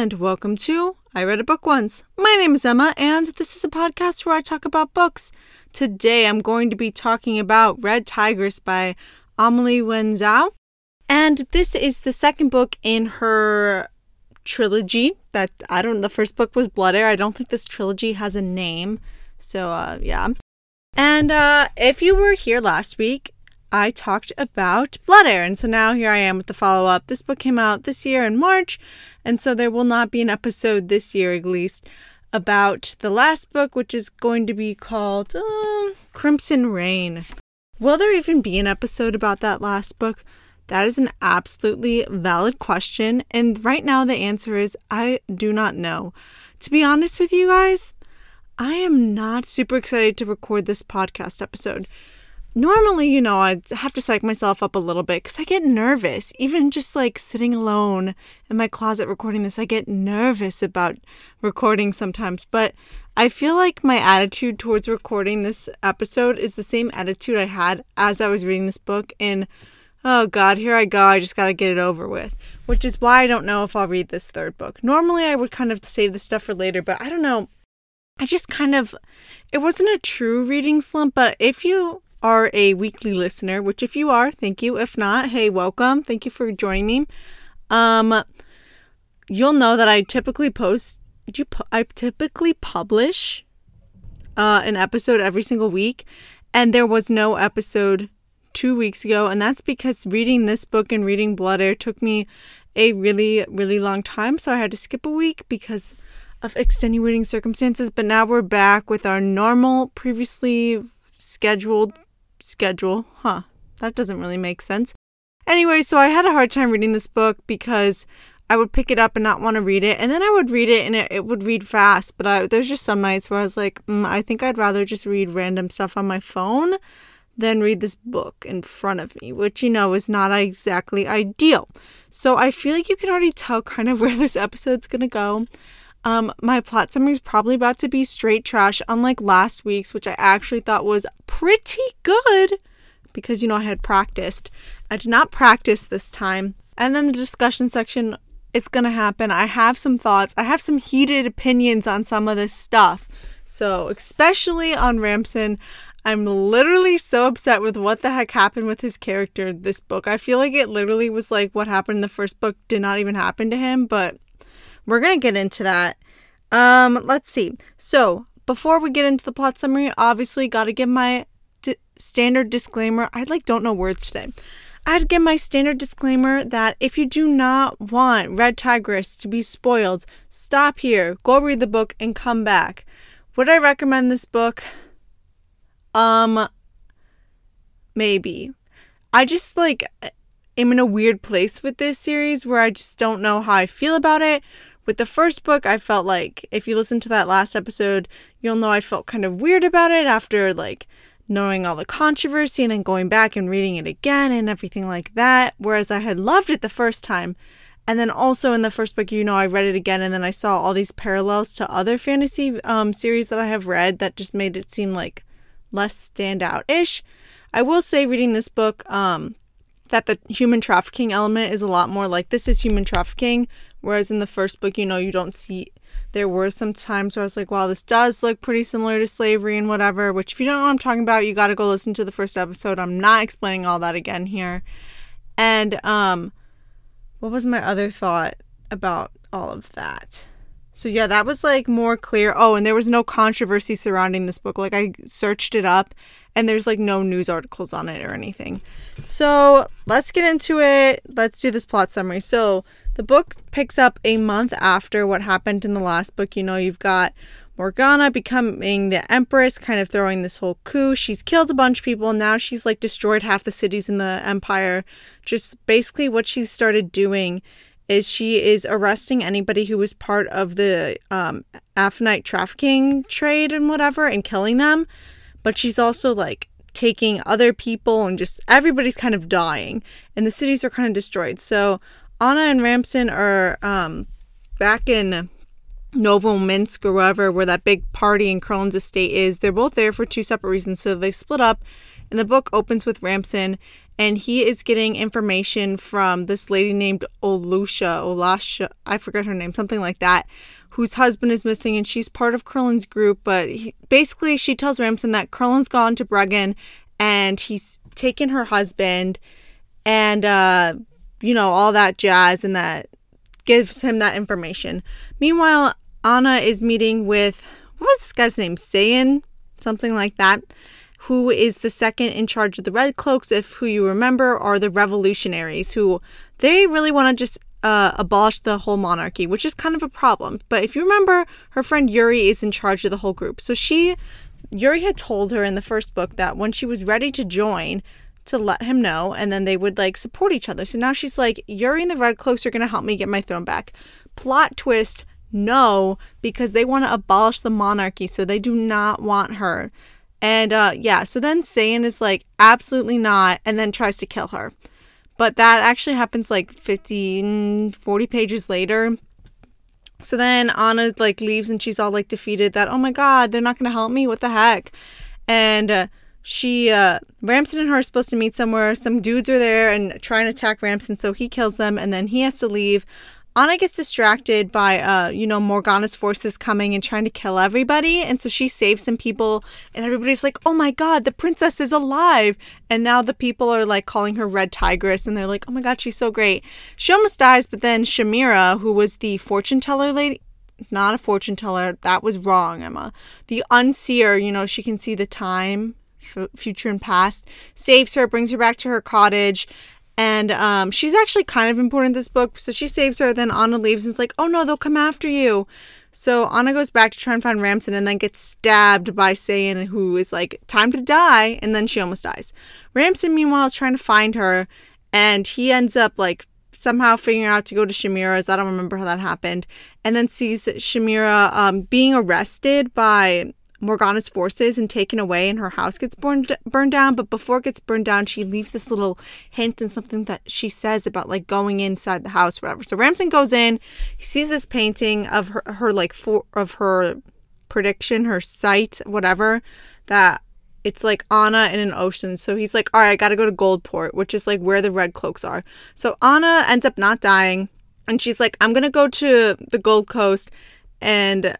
and welcome to I Read a Book Once. My name is Emma, and this is a podcast where I talk about books. Today I'm going to be talking about Red Tigress by Amelie Wen Zhao. And this is the second book in her trilogy that I don't the first book was Blood Heir. I don't think this trilogy has a name. So uh yeah. And uh if you were here last week, I talked about Blood Heir. And so now here I am with the follow up. This book came out this year in March, and so there will not be an episode this year, at least, about the last book, which is going to be called uh, Crimson Rain. Will there even be an episode about that last book? That is an absolutely valid question. And right now, the answer is I do not know. To be honest with you guys, I am not super excited to record this podcast episode normally, you know, I have to psych myself up a little bit because I get nervous. Even just like sitting alone in my closet recording this, I get nervous about recording sometimes. But I feel like my attitude towards recording this episode is the same attitude I had as I was reading this book. And oh God, here I go. I just got to get it over with. Which is why I don't know if I'll read this third book. Normally, I would kind of save this stuff for later, but I don't know. I just kind of, it wasn't a true reading slump, but if you are a weekly listener, which if you are, thank you. If not, hey, welcome. Thank you for joining me. Um, you'll know that I typically post. You, I typically publish uh, an episode every single week, and there was no episode two weeks ago, and that's because reading this book and reading Blood Heir took me a really, really long time. So I had to skip a week because of extenuating circumstances. But now we're back with our normal, previously scheduled schedule. Huh, that doesn't really make sense. Anyway, so I had a hard time reading this book because I would pick it up and not want to read it, and then I would read it and it, it would read fast. But I, there's just some nights where I was like, mm, I think I'd rather just read random stuff on my phone than read this book in front of me, which you know is not exactly ideal. So I feel like you can already tell kind of where this episode's gonna go. Um, my plot summary is probably about to be straight trash, unlike last week's, which I actually thought was pretty good because you know I had practiced. I did not practice this time. And then the discussion section, it's gonna happen. I have some thoughts, I have some heated opinions on some of this stuff. So, especially on Ramson, I'm literally so upset with what the heck happened with his character this book. I feel like it literally was like what happened in the first book did not even happen to him, but we're going to get into that. Um, let's see. So, before we get into the plot summary, obviously got to give my di- standard disclaimer. I like don't know words today. I'd give my standard disclaimer that if you do not want Red Tigress to be spoiled, stop here, go read the book, and come back. Would I recommend this book? Um, maybe. I just like am in a weird place with this series where I just don't know how I feel about it with the first book, I felt like if you listen to that last episode, you'll know I felt kind of weird about it after like knowing all the controversy and then going back and reading it again and everything like that. Whereas I had loved it the first time. And then also in the first book, you know, I read it again and then I saw all these parallels to other fantasy um, series that I have read that just made it seem like less standout ish. I will say, reading this book, um, that the human trafficking element is a lot more like this is human trafficking, Whereas in the first book, you know, you don't see. There were some times where I was like, wow, this does look pretty similar to slavery and whatever, which if you don't know what I'm talking about, you got to go listen to the first episode. I'm not explaining all that again here. And um what was my other thought about all of that? So yeah, that was like more clear. Oh, and there was no controversy surrounding this book. Like I searched it up and there's like no news articles on it or anything. So, let's get into it. Let's do this plot summary. So, the book picks up a month after what happened in the last book. You know, you've got Morgana becoming the empress, kind of throwing this whole coup. She's killed a bunch of people. Now she's like destroyed half the cities in the empire. Just basically what she's started doing is she is arresting anybody who was part of the um, Affinite trafficking trade and whatever and killing them. But she's also like taking other people and just everybody's kind of dying and the cities are kind of destroyed. So Anna and Ramson are um, back in Novominsk or wherever, where that big party in Kron's estate is. They're both there for two separate reasons. So they split up And the book opens with Ramson, and he is getting information from this lady named Olusha, Olasha, I forget her name, something like that, whose husband is missing, and she's part of Kerlan's group. But he, basically, she tells Ramson that Kerlan's gone to Bregon, and he's taken her husband, and uh, you know all that jazz, and that gives him that information. Meanwhile, Anna is meeting with what was this guy's name? Sayan, something like that, who is the second in charge of the Red Cloaks, if who you remember are the revolutionaries, who they really want to just uh, abolish the whole monarchy, which is kind of a problem. But if you remember, her friend Yuri is in charge of the whole group. So she, Yuri had told her in the first book that when she was ready to join, to let him know, and then they would like support each other. So now she's like, Yuri and the Red Cloaks are going to help me get my throne back. Plot twist no, because they want to abolish the monarchy, so they do not want her. And uh, yeah, so then Sayan is like, absolutely not, and then tries to kill her. But that actually happens like 15, 40 pages later. So then Anna like leaves and she's all like defeated that, oh my god, they're not going to help me. What the heck? And uh, she, uh, Ramson and her are supposed to meet somewhere. Some dudes are there and trying to attack Ramson, so he kills them and then he has to leave. Anna gets distracted by, uh, you know, Morgana's forces coming and trying to kill everybody. And so she saves some people, and everybody's like, oh my god, the princess is alive. And now the people are like calling her Red Tigress, and they're like, oh my god, she's so great. She almost dies, but then Shamira, who was the fortune teller lady, not a fortune teller, that was wrong, Emma. The unseer, you know, she can see the time, f- future and past, saves her, brings her back to her cottage, and um, she's actually kind of important in this book. So she saves her. Then Anna leaves and is like, oh no, they'll come after you. So Anna goes back to try and find Ramson and then gets stabbed by Sayan, who is like, time to die. And then she almost dies. Ramson, meanwhile, is trying to find her. And he ends up like somehow figuring out to go to Shamira's. I don't remember how that happened. And then sees Shamira um, being arrested by Morgana's forces and taken away, and her house gets burned burned down. But before it gets burned down, she leaves this little hint and something that she says about like going inside the house, whatever. So Ramson goes in, he sees this painting of her, her like for of her prediction, her sight, whatever that it's like Anna in an ocean. So he's like, all right, I got to go to Goldport, which is like where the red cloaks are. So Anna ends up not dying, and she's like, I'm gonna go to the Gold Coast and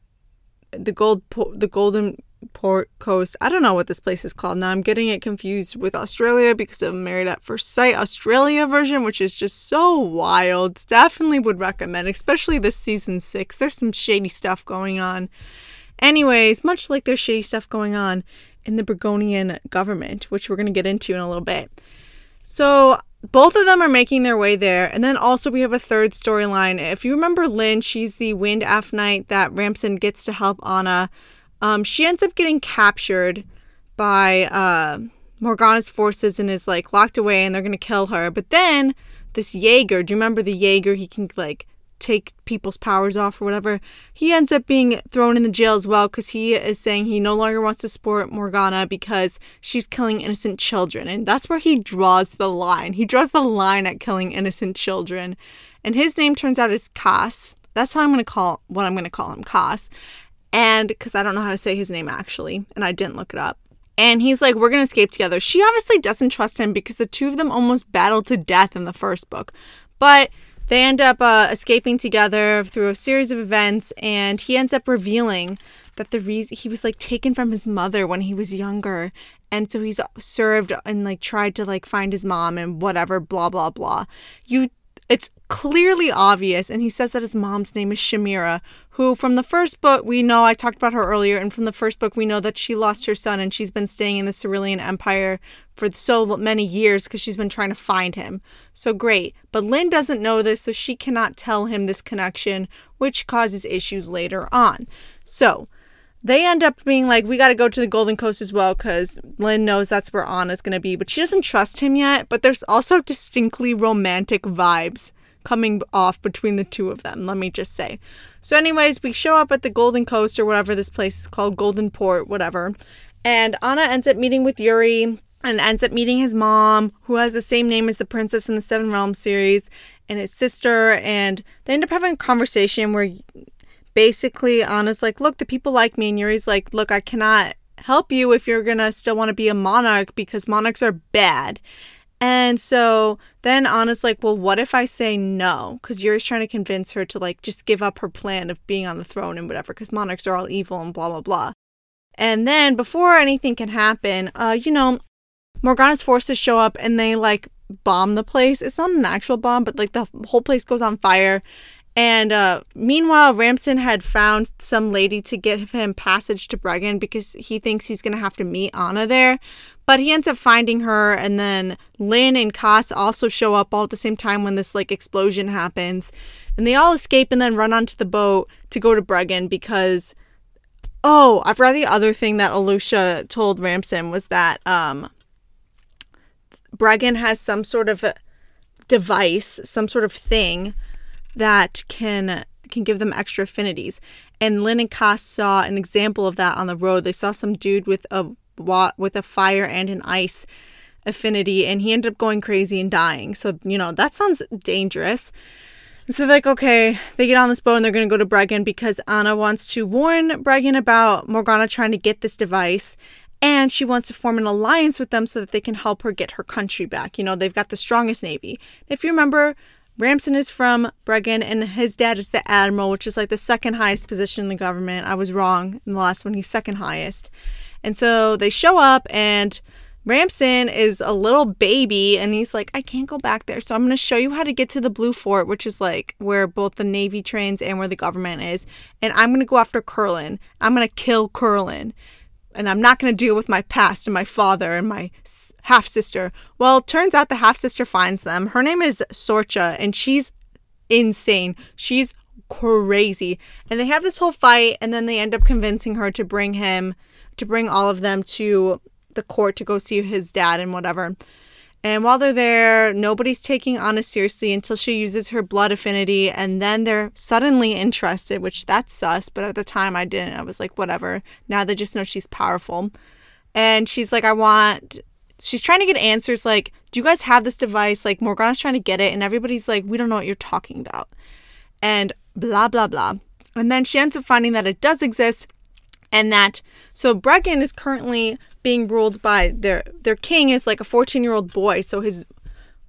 the gold po- the golden port coast. I don't know what this place is called now. I'm getting it confused with australia because of married at first sight australia version which is just so wild. Definitely would recommend especially this season six. There's some shady stuff going on. Anyways much like there's shady stuff going on in the Bregonian government which we're going to get into in a little bit. So both of them are making their way there. And then also we have a third storyline. If you remember Lynn, she's the Wind Affinite that Ramson gets to help Anna. Um, she ends up getting captured by uh, Morgana's forces and is like locked away and they're gonna kill her. But then this Jaeger, do you remember the Jaeger? He can like take people's powers off or whatever. He ends up being thrown in the jail as well because he is saying he no longer wants to support Morgana because she's killing innocent children. And that's where he draws the line. He draws the line at killing innocent children. And his name turns out is Cass. That's how I'm going to call what I'm going to call him, Cass. And because I don't know how to say his name actually, and I didn't look it up. And he's like, We're going to escape together. She obviously doesn't trust him because the two of them almost battled to death in the first book. But they end up uh, escaping together through a series of events, and he ends up revealing that the reason he was like taken from his mother when he was younger, and so he's served and like tried to like find his mom and whatever, blah blah blah. You, it's clearly obvious, and he says that his mom's name is Shamira, who from the first book we know I talked about her earlier, and from the first book we know that she lost her son and she's been staying in the Cerulean Empire for so many years because she's been trying to find him. So great. But Lynn doesn't know this, so she cannot tell him this connection, which causes issues later on. So they end up being like, we got to go to the Golden Coast as well because Lynn knows that's where Anna's going to be, but she doesn't trust him yet. But there's also distinctly romantic vibes coming off between the two of them, let me just say. So, anyways, we show up at the Golden Coast or whatever this place is called, Golden Port, whatever. And Anna ends up meeting with Yuri and ends up meeting his mom, who has the same name as the princess in the Seven Realms series, and his sister. And they end up having a conversation where basically Anna's like, Look, the people like me. And Yuri's like, Look, I cannot help you if you're gonna still want to be a monarch because monarchs are bad. And so then Anna's like, well, what if I say no? Because Yuri's trying to convince her to like just give up her plan of being on the throne and whatever, because monarchs are all evil and blah, blah, blah. And then before anything can happen, uh, you know, Morgana's forces show up and they like bomb the place. It's not an actual bomb, but like the whole place goes on fire. And uh, meanwhile, Ramson had found some lady to give him passage to Bregon because he thinks he's going to have to meet Anna there. But he ends up finding her, and then Lynn and Cass also show up all at the same time when this like explosion happens. And they all escape and then run onto the boat to go to Bregon because. Oh, I forgot the other thing that Alucia told Ramson was that um, Bregon has some sort of device, some sort of thing that can can give them extra affinities. And Lynn and Cass saw an example of that on the road. They saw some dude with a with a fire and an ice affinity, and he ended up going crazy and dying. So you know that sounds dangerous. So like, okay, they get on this boat and they're gonna go to Bregon because Anna wants to warn Bregon about Morgana trying to get this device. And she wants to form an alliance with them so that they can help her get her country back. You know, they've got the strongest navy. If you remember, Ramson is from Bregon, and his dad is the admiral, which is like the second highest position in the government. I was wrong in the last one; he's second highest. And so they show up, and Ramson is a little baby, and he's like, "I can't go back there, so I'm going to show you how to get to the Blue Fort, which is like where both the Navy trains and where the government is. And I'm going to go after Kerlan. I'm going to kill Kerlan." And I'm not going to deal with my past and my father and my half sister. Well, turns out the half sister finds them. Her name is Sorcha, and she's insane. She's crazy. And they have this whole fight, and then they end up convincing her to bring him, to bring all of them to the court to go see his dad and whatever. And while they're there, nobody's taking Anna seriously until she uses her blood affinity, and then they're suddenly interested, which that's sus, but at the time I didn't. I was like, whatever. Now they just know she's powerful. And she's like, I want. She's trying to get answers like, do you guys have this device? Like, Morgana's trying to get it, and everybody's like, we don't know what you're talking about. And blah, blah, blah. And then she ends up finding that it does exist, and that. So Bregon is currently being ruled by their their king is like a 14 year old boy so his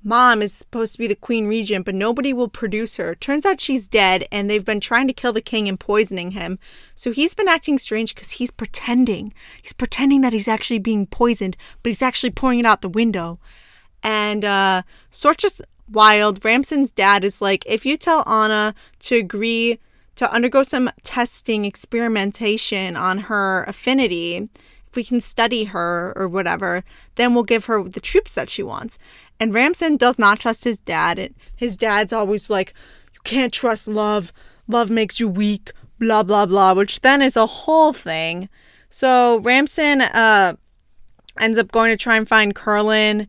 mom is supposed to be the queen regent but nobody will produce her. Turns out she's dead and they've been trying to kill the king and poisoning him. So he's been acting strange because he's pretending. He's pretending that he's actually being poisoned but he's actually pouring it out the window. And uh sorcha's wild ramson's dad is like if you tell anna to agree to undergo some testing experimentation on her affinity if we can study her or whatever, then we'll give her the troops that she wants. And Ramson does not trust his dad. His dad's always like, you can't trust love. Love makes you weak, blah, blah, blah, which then is a whole thing. So Ramson uh, ends up going to try and find Curlin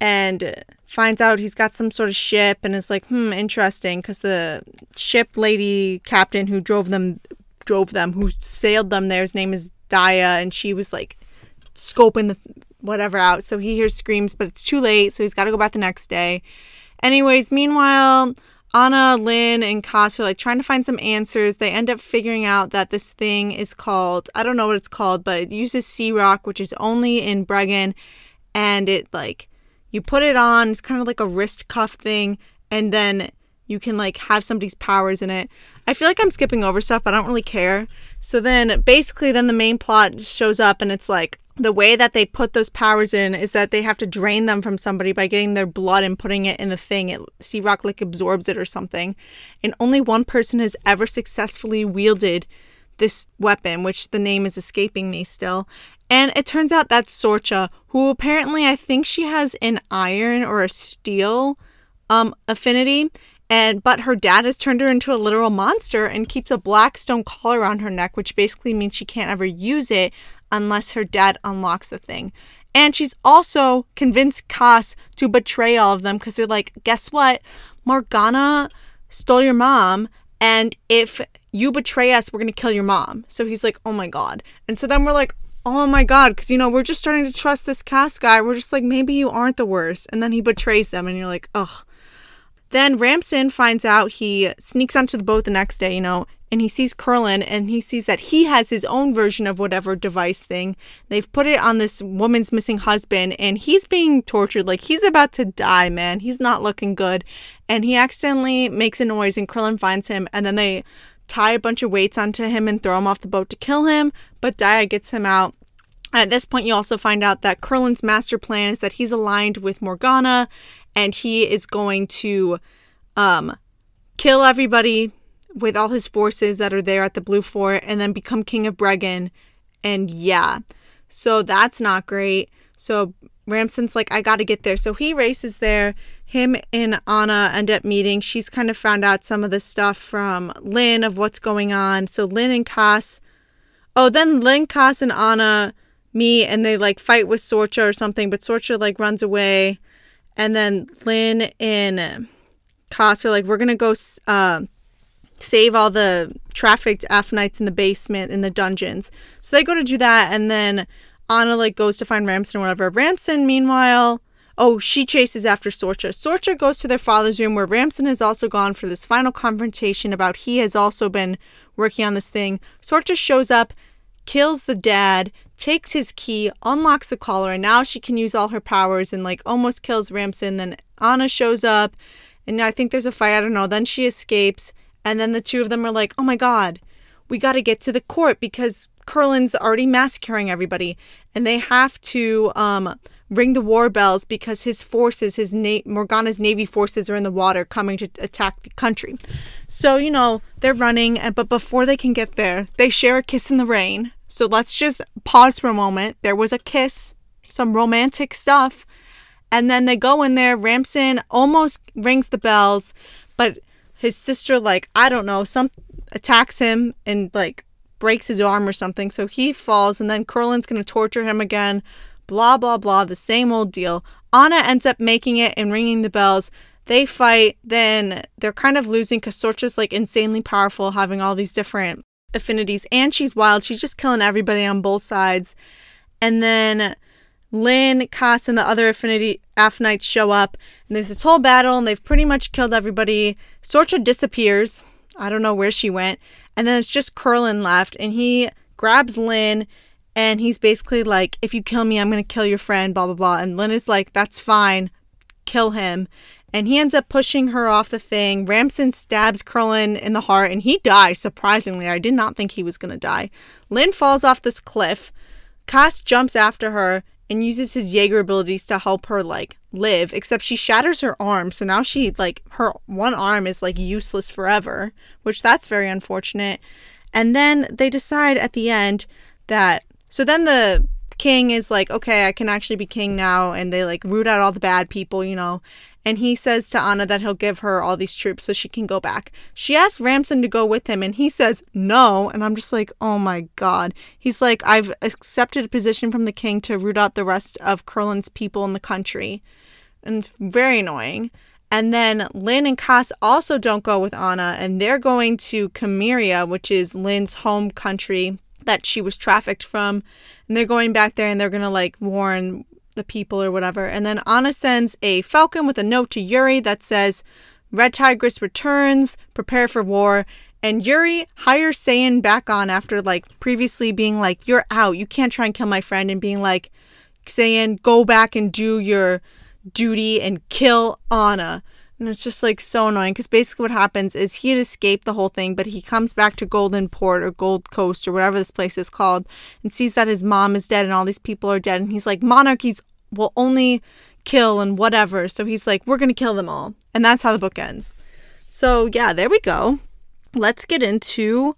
and finds out he's got some sort of ship and is like, hmm, interesting, because the ship lady captain who drove them drove them, who sailed them there, his name is Daya, and she was like scoping the whatever out. So he hears screams, but it's too late, so he's got to go back the next day. Anyways, meanwhile, Anna, Lynn, and Cass are like trying to find some answers. They end up figuring out that this thing is called, I don't know what it's called, but it uses Sea Rock, which is only in Bregon. And it like, you put it on, it's kind of like a wrist cuff thing, and then you can like have somebody's powers in it. I feel like I'm skipping over stuff, but I don't really care. So then basically then the main plot shows up and it's like the way that they put those powers in is that they have to drain them from somebody by getting their blood and putting it in the thing. It Sea Rock like absorbs it or something. And only one person has ever successfully wielded this weapon, which the name is escaping me still. And it turns out that's Sorcha, who apparently I think she has an iron or a steel um affinity and but her dad has turned her into a literal monster and keeps a black stone collar around her neck which basically means she can't ever use it unless her dad unlocks the thing. And she's also convinced Cass to betray all of them because they're like guess what? Morgana stole your mom and if you betray us we're going to kill your mom. So he's like oh my god. And so then we're like oh my god because you know we're just starting to trust this cast guy we're just like maybe you aren't the worst and then he betrays them and you're like ugh then Ramson finds out he sneaks onto the boat the next day, you know, and he sees Kerlan and he sees that he has his own version of whatever device thing. They've put it on this woman's missing husband and he's being tortured. Like he's about to die, man. He's not looking good. And he accidentally makes a noise and Kerlan finds him and then they tie a bunch of weights onto him and throw him off the boat to kill him. But Dia gets him out. And At this point, you also find out that Kerlan's master plan is that he's aligned with Morgana and he is going to um, kill everybody with all his forces that are there at the Blue Fort and then become king of Bregon. And yeah, so that's not great. So Ramson's like, I gotta get there. So he races there. Him and Anna end up meeting. She's kind of found out some of the stuff from Lynn of what's going on. So Lynn and Cass. Oh, then Lynn, Cass, and Anna meet and they like fight with Sorcha or something, but Sorcha like runs away. And then Lynn and Cass are like, we're gonna go uh, save all the trafficked Affinites in the basement in the dungeons. So they go to do that, and then Anna like goes to find Ramson or whatever. Ramson, meanwhile, oh, she chases after Sorcha. Sorcha goes to their father's room where Ramson has also gone for this final confrontation about he has also been working on this thing. Sorcha shows up, kills the dad, takes his key, unlocks the collar, and now she can use all her powers and like almost kills Ramson. Then Anna shows up, and I think there's a fight. I don't know. Then she escapes and then the two of them are like, oh my God, we got to get to the court because Kerlan's already massacring everybody. And they have to um, ring the war bells because his forces, his Na- Morgana's navy forces, are in the water coming to attack the country. So, you know, they're running, but before they can get there, they share a kiss in the rain. So let's just pause for a moment. There was a kiss, some romantic stuff. And then they go in there. Ramson almost rings the bells, but his sister like I don't know some attacks him and like breaks his arm or something. So he falls and then Kerlan's going to torture him again. Blah blah blah. The same old deal. Anna ends up making it and ringing the bells. They fight. Then they're kind of losing because Sorcha's like insanely powerful having all these different affinities. And she's wild. She's just killing everybody on both sides. And then Lynn, Cass, and the other affinity Affinites show up, and there's this whole battle, and they've pretty much killed everybody. Sorcha disappears. I don't know where she went. And then it's just Kerlan left, and he grabs Lynn and he's basically like, If you kill me, I'm going to kill your friend, blah, blah, blah. And Lynn is like, That's fine. Kill him. And he ends up pushing her off the thing. Ramson stabs Kerlan in the heart, and he dies, surprisingly. I did not think he was going to die. Lynn falls off this cliff. Cass jumps after her, and uses his Jaeger abilities to help her like live, except she shatters her arm. So now she like her one arm is like useless forever, which that's very unfortunate. And then they decide at the end that so then the king is like, okay, I can actually be king now, and they like root out all the bad people, you know. And he says to Anna that he'll give her all these troops so she can go back. She asks Ramson to go with him, and he says no. And I'm just like, oh my god. He's like, I've accepted a position from the king to root out the rest of Kerlan's people in the country. And very annoying. And then Lin and Cass also don't go with Anna, and they're going to Kemeira, which is Lin's home country that she was trafficked from. And they're going back there and they're going to like warn the people or whatever. And then Anna sends a falcon with a note to Yuri that says, Red Tigress returns, prepare for war. And Yuri hires Saiyan back on after like previously being like, You're out, you can't try and kill my friend, and being like, Saiyan, go back and do your duty and kill Anna. And it's just like so annoying because basically what happens is he had escaped the whole thing, but he comes back to Golden Port or Gold Coast or whatever this place is called and sees that his mom is dead and all these people are dead. And he's like, monarchies will only kill and whatever. So he's like, we're going to kill them all. And that's how the book ends. So yeah, there we go. Let's get into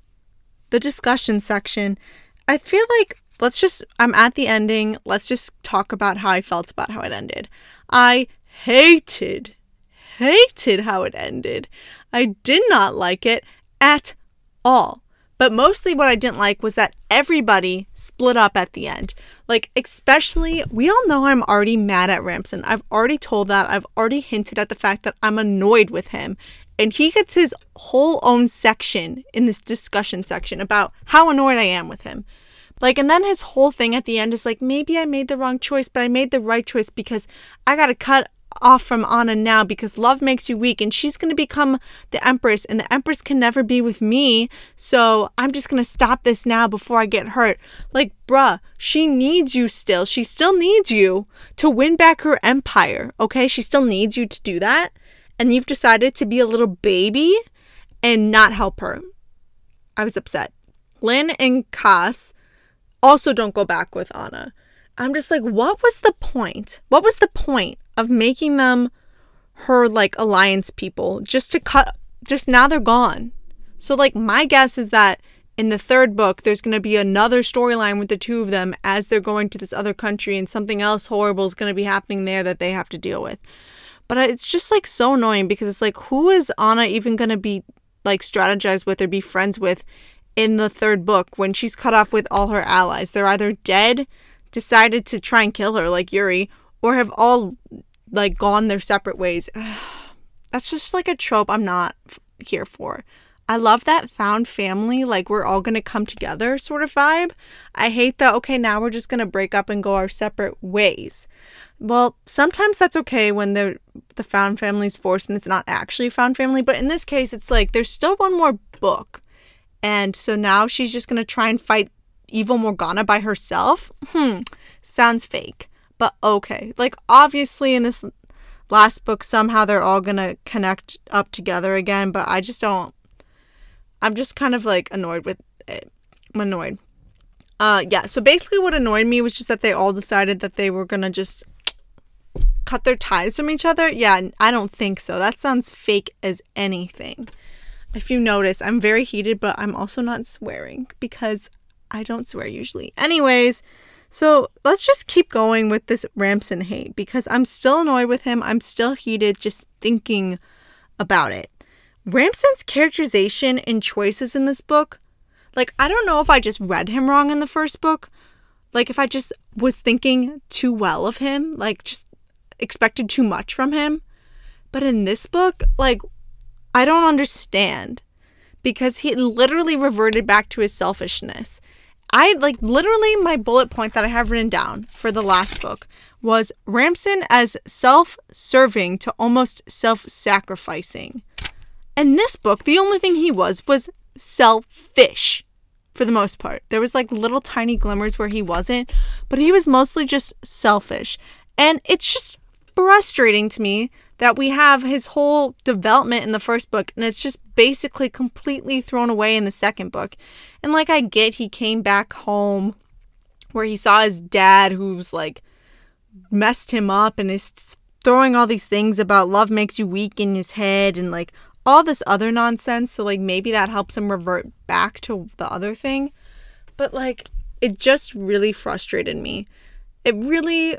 the discussion section. I feel like let's just, I'm at the ending. Let's just talk about how I felt about how it ended. I hated hated how it ended. I did not like it at all. But mostly what I didn't like was that everybody split up at the end. Like, especially, we all know I'm already mad at Ramson. I've already told that. I've already hinted at the fact that I'm annoyed with him. And he gets his whole own section in this discussion section about how annoyed I am with him. Like, and then his whole thing at the end is like, maybe I made the wrong choice, but I made the right choice because I got to cut off from Anna now because love makes you weak and she's going to become the empress and the empress can never be with me. So I'm just going to stop this now before I get hurt. Like, bruh, she needs you still. She still needs you to win back her empire. Okay. She still needs you to do that. And you've decided to be a little baby and not help her. I was upset. Lynn and Cass also don't go back with Anna. I'm just like, what was the point? What was the point of making them her like alliance people just to cut just now they're gone. So like my guess is that in the third book there's going to be another storyline with the two of them as they're going to this other country and something else horrible is going to be happening there that they have to deal with. But it's just like so annoying because it's like who is Anna even going to be like strategize with or be friends with in the third book when she's cut off with all her allies? They're either dead, decided to try and kill her like Yuri, or have all like gone their separate ways. That's just like a trope I'm not here for. I love that found family, like we're all gonna come together sort of vibe. I hate that, okay, now we're just gonna break up and go our separate ways. Well, sometimes that's okay when the the found family's forced and it's not actually found family, but in this case it's like there's still one more book. And so now she's just gonna try and fight evil Morgana by herself? Hmm, sounds fake but okay. Like, obviously, in this last book, somehow they're all gonna connect up together again, but I just don't. I'm just kind of like annoyed with it. I'm annoyed. Uh, yeah, so basically, what annoyed me was just that they all decided that they were gonna just cut their ties from each other. Yeah, I don't think so. That sounds fake as anything. If you notice, I'm very heated, but I'm also not swearing because I don't swear usually. Anyways, so let's just keep going with this Ramson hate because I'm still annoyed with him. I'm still heated just thinking about it. Ramson's characterization and choices in this book, like, I don't know if I just read him wrong in the first book. Like, if I just was thinking too well of him, like, just expected too much from him. But in this book, like, I don't understand because he literally reverted back to his selfishness. I like literally my bullet point that I have written down for the last book was Ramson as self serving to almost self sacrificing. And this book, the only thing he was was selfish for the most part. There was like little tiny glimmers where he wasn't, but he was mostly just selfish. And it's just frustrating to me that we have his whole development in the first book and it's just basically completely thrown away in the second book. And like I get he came back home where he saw his dad who's like messed him up and is throwing all these things about love makes you weak in his head and like all this other nonsense. So like maybe that helps him revert back to the other thing. But like it just really frustrated me. It really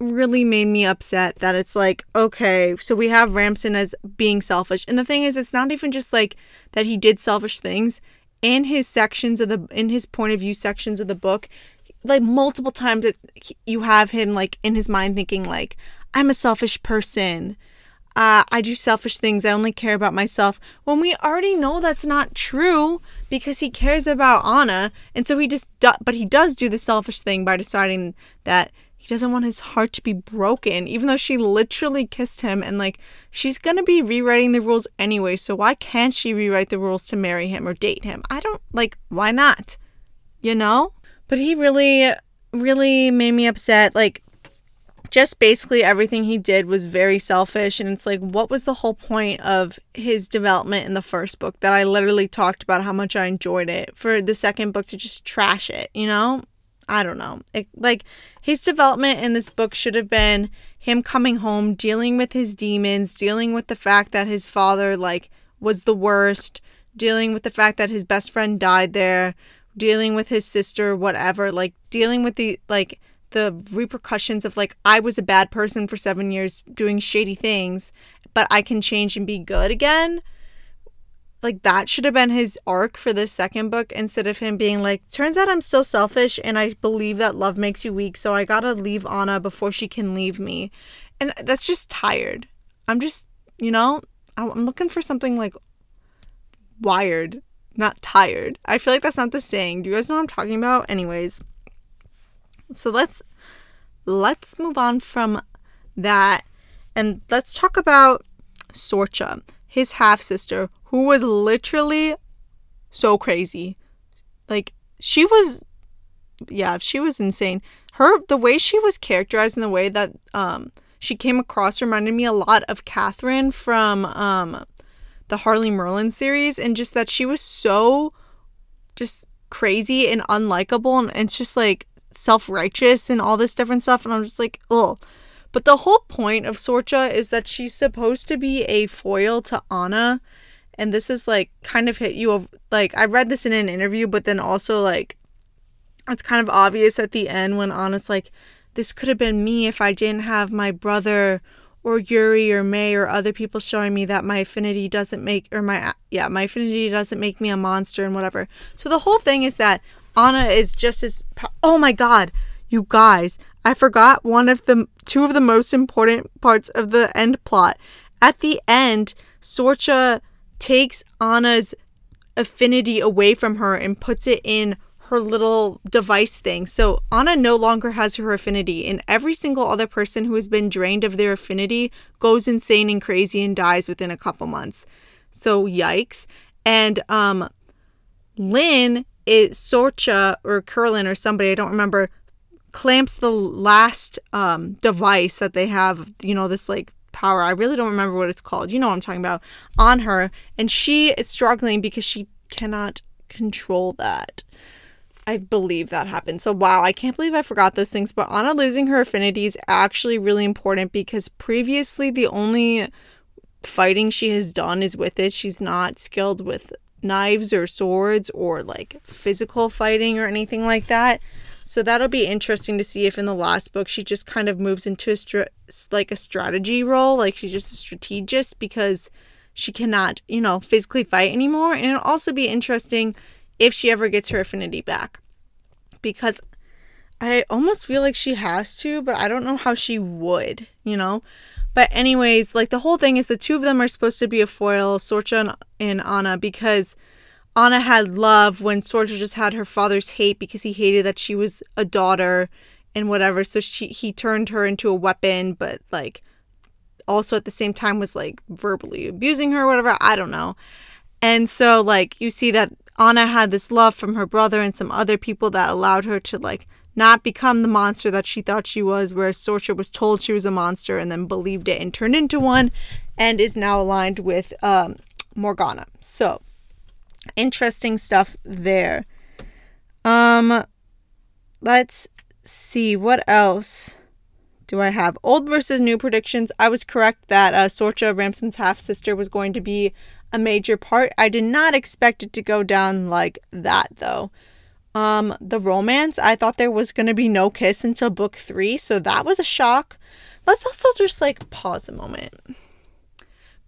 really made me upset that it's like, okay, so we have Ramson as being selfish. And the thing is, it's not even just like that he did selfish things. In his sections of the, in his point of view sections of the book, like multiple times it, you have him like in his mind thinking like, I'm a selfish person. Uh, I do selfish things. I only care about myself. When we already know that's not true because he cares about Anna. And so he just, do- but he does do the selfish thing by deciding that he doesn't want his heart to be broken, even though she literally kissed him and like she's gonna be rewriting the rules anyway, so why can't she rewrite the rules to marry him or date him? I don't like why not? You know? But he really, really made me upset. Like just basically everything he did was very selfish and it's like what was the whole point of his development in the first book that I literally talked about how much I enjoyed it for the second book to just trash it, you know? I don't know. It, like his development in this book should have been him coming home, dealing with his demons, dealing with the fact that his father like was the worst, dealing with the fact that his best friend died there, dealing with his sister, whatever, like dealing with the like the repercussions of like I was a bad person for 7 years doing shady things, but I can change and be good again like that should have been his arc for the second book instead of him being like turns out i'm still selfish and i believe that love makes you weak so i gotta leave anna before she can leave me. And that's just tired. I'm just you know i'm looking for something like wired not tired. I feel like that's not the saying. Do you guys know what i'm talking about? Anyways. So let's let's move on from that And let's talk about Sorcha, his half sister, who was literally so crazy. Like, she was, yeah, she was insane. Her, the way she was characterized and the way that um, she came across reminded me a lot of Catherine from um, the Harley Merlin series, and just that she was so just crazy and unlikable, and it's just like self righteous and all this different stuff. And I'm just like, oh. But the whole point of Sorcha is that she's supposed to be a foil to Anna. And this is like kind of hit you like I read this in an interview, but then also like it's kind of obvious at the end when Anna's like, this could have been me if I didn't have my brother or Yuri or May or other people showing me that my affinity doesn't make or my yeah my affinity doesn't make me a monster and whatever. So the whole thing is that Anna is just as oh my god, you guys, I forgot one of the two of the most important parts of the end plot. At the end, Sorcha takes Anna's affinity away from her and puts it in her little device thing. So Anna no longer has her affinity, and every single other person who has been drained of their affinity goes insane and crazy and dies within a couple months. So yikes. And um Lynn is Sorcha or Kerlan or somebody, I don't remember, clamps the last um device that they have, you know, this like power. I really don't remember what it's called. You know what I'm talking about. On her, and she is struggling because she cannot control that. I believe that happened. So, wow, I can't believe I forgot those things. But Anna losing her affinity is actually really important because previously the only fighting she has done is with it. She's not skilled with knives or swords or like physical fighting or anything like that. So that'll be interesting to see if in the last book she just kind of moves into a str- like a strategy role, like she's just a strategist because she cannot, you know, physically fight anymore. And it'll also be interesting if she ever gets her affinity back. Because I almost feel like she has to, but I don't know how she would, you know? But, anyways, like the whole thing is the two of them are supposed to be a foil, Sorcha and, Anna, because Anna had love when Sorcha just had her father's hate because he hated that she was a daughter and whatever. So she he turned her into a weapon, but like also at the same time was like verbally abusing her, whatever. I don't know. And so like you see that Anna had this love from her brother and some other people that allowed her to like not become the monster that she thought she was, whereas Sorcha was told she was a monster and then believed it and turned into one and is now aligned with um, Morgana. So interesting stuff there. Um let's see what else do I have? Old versus new predictions. I was correct that uh, Sorcha Ramson's half sister was going to be a major part. I did not expect it to go down like that though. Um, the romance, I thought there was gonna be no kiss until book three, so that was a shock. Let's also just like pause a moment.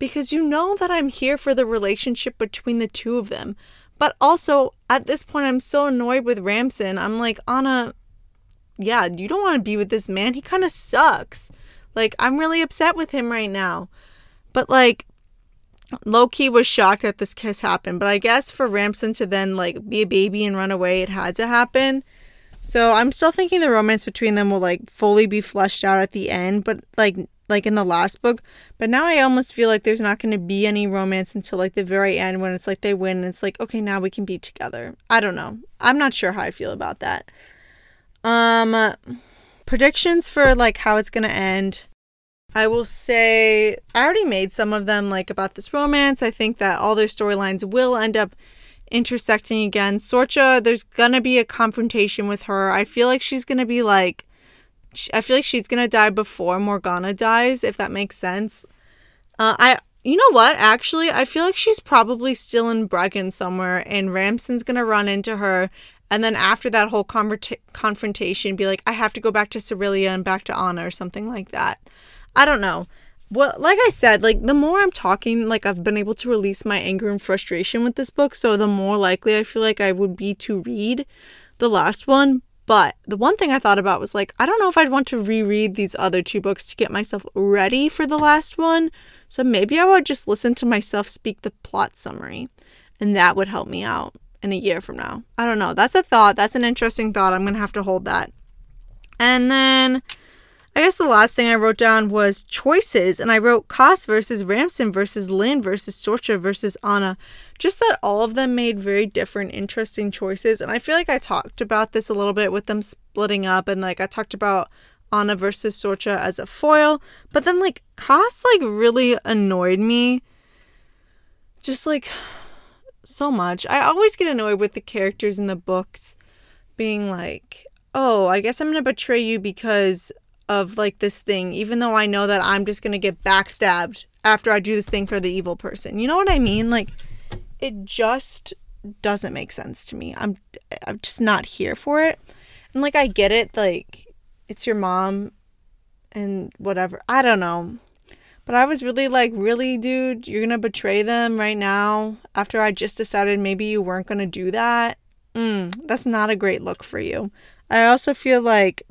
Because you know that I'm here for the relationship between the two of them. But also, at this point, I'm so annoyed with Ramson. I'm like, Anna, yeah, you don't want to be with this man. He kind of sucks. Like, I'm really upset with him right now. But, like, Loki was shocked that this kiss happened, but I guess for Ramson to then like be a baby and run away, it had to happen. So I'm still thinking the romance between them will like fully be fleshed out at the end, but like like in the last book. But now I almost feel like there's not going to be any romance until like the very end when it's like they win and it's like okay now we can be together. I don't know. I'm not sure how I feel about that. Um, predictions for like how it's going to end. I will say I already made some of them like about this romance. I think that all their storylines will end up intersecting again. Sorcha, there's gonna be a confrontation with her. I feel like she's gonna be like, I feel like she's gonna die before Morgana dies, if that makes sense. Uh, I, you know what? Actually, I feel like she's probably still in Bregon somewhere, and Ramson's gonna run into her, and then after that whole confrontation, be like, I have to go back to Cyrilia and back to Anna or something like that. I don't know. Well, like I said, like the more I'm talking, like I've been able to release my anger and frustration with this book, so the more likely I feel like I would be to read the last one. But the one thing I thought about was like, I don't know if I'd want to reread these other two books to get myself ready for the last one. So maybe I would just listen to myself speak the plot summary, and that would help me out in a year from now. I don't know. That's a thought. That's an interesting thought. I'm going to have to hold that. And then I guess the last thing I wrote down was choices, and I wrote Koss versus Ramson versus Lin versus Sorcha versus Anna. Just that all of them made very different, interesting choices, and I feel like I talked about this a little bit with them splitting up, and like I talked about Anna versus Sorcha as a foil, but then like Koss like really annoyed me. Just like so much. I always get annoyed with the characters in the books being like, "Oh, I guess I'm going to betray you because of like this thing, even though I know that I'm just gonna get backstabbed after I do this thing for the evil person. You know what I mean? Like it just doesn't make sense to me. I'm I'm just not here for it. And like I get it, like it's your mom and whatever. I don't know. But I was really like, really, dude, you're gonna betray them right now after I just decided maybe you weren't gonna do that. Mm, that's not a great look for you. I also feel like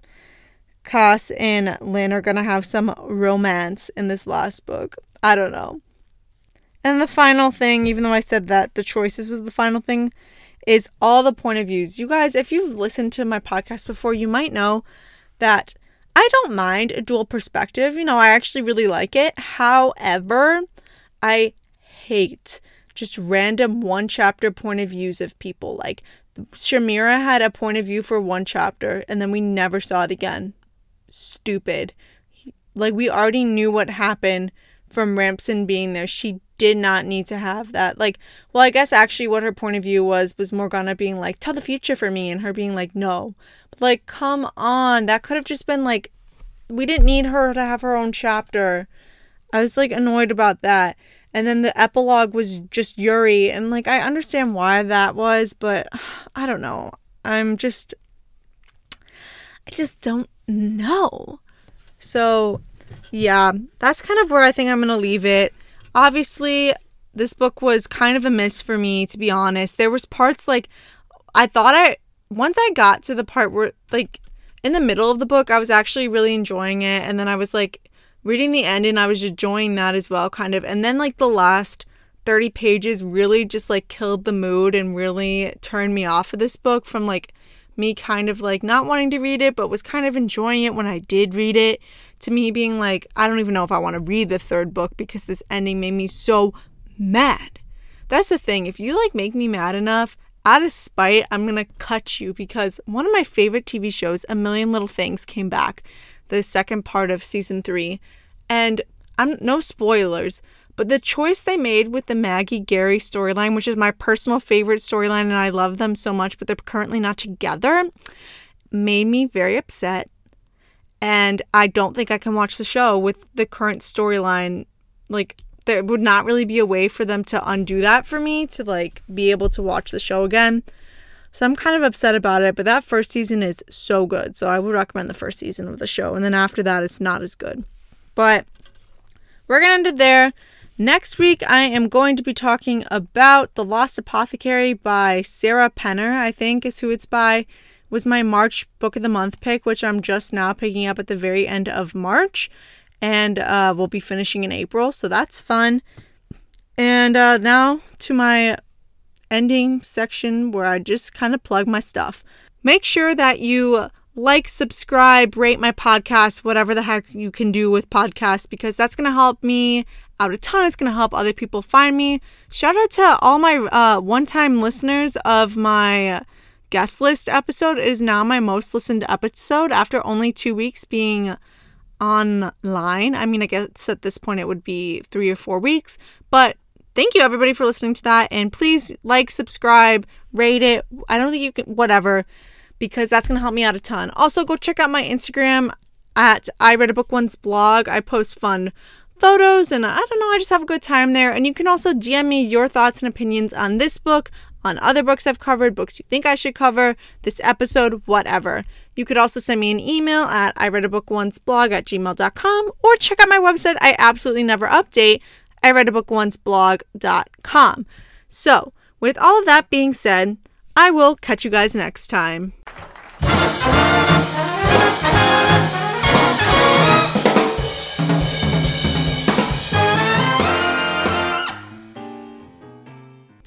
Koss and Linn are gonna have some romance in this last book. I don't know. And the final thing, even though I said that the choices was the final thing, is all the point of views. You guys, if you've listened to my podcast before, you might know that I don't mind a dual perspective. You know, I actually really like it. However, I hate just random one chapter point of views of people. Like Shamira had a point of view for one chapter and then we never saw it again stupid. Like we already knew what happened from Ramson being there. She did not need to have that. Like, well, I guess actually what her point of view was was Morgana being like, "Tell the future for me," and her being like, "No." But like, come on, that could have just been like, we didn't need her to have her own chapter. I was like annoyed about that. And then the epilogue was just Yuri, and like I understand why that was, but I don't know. I'm just I just don't know. So, yeah, that's kind of where I think I'm going to leave it. Obviously, this book was kind of a miss for me to be honest. There was parts like I thought I once I got to the part where like in the middle of the book, I was actually really enjoying it and then I was like reading the end and I was enjoying that as well kind of. And then like the last 30 pages really just like killed the mood and really turned me off of this book from like me kind of like not wanting to read it, but was kind of enjoying it when I did read it, to me being like, I don't even know if I want to read the third book because this ending made me so mad. That's the thing. If you like make me mad enough, out of spite, I'm gonna cut you because one of my favorite TV shows, A Million Little Things, came back, the second part of season three. And I'm no spoilers, but the choice they made with the Maggie Gary storyline, which is my personal favorite storyline, and I love them so much, but they're currently not together, made me very upset. And I don't think I can watch the show with the current storyline. Like, there would not really be a way for them to undo that for me to like be able to watch the show again. So I'm kind of upset about it, but that first season is so good. So I would recommend the first season of the show. And then after that, it's not as good. But we're going to end it there. Next week, I am going to be talking about The Lost Apothecary by Sarah Penner, I think is who it's by. Was my March Book of the Month pick, which I'm just now picking up at the very end of March. And uh, we'll be finishing in April, so that's fun. And uh, now to my ending section where I just kind of plug my stuff. Make sure that you like, subscribe, rate my podcast, whatever the heck you can do with podcasts, because that's going to help me out a ton. It's going to help other people find me. Shout out to all my uh, one time listeners of my guest list episode. It is now my most listened episode after only two weeks being online. I mean, I guess at this point it would be three or four weeks, but thank you everybody for listening to that. And please like, subscribe, rate it. I don't think you can, whatever because that's going to help me out a ton. Also, go check out my Instagram at I Read a Book Once blog. I post fun photos and I don't know, I just have a good time there. And you can also DM me your thoughts and opinions on this book, on other books I've covered, books you think I should cover, this episode, whatever. You could also send me an email at I read a book once blog at gmail.com or check out my website. I absolutely never update. I read a book once blog.com. So, with all of that being said, I will catch you guys next time.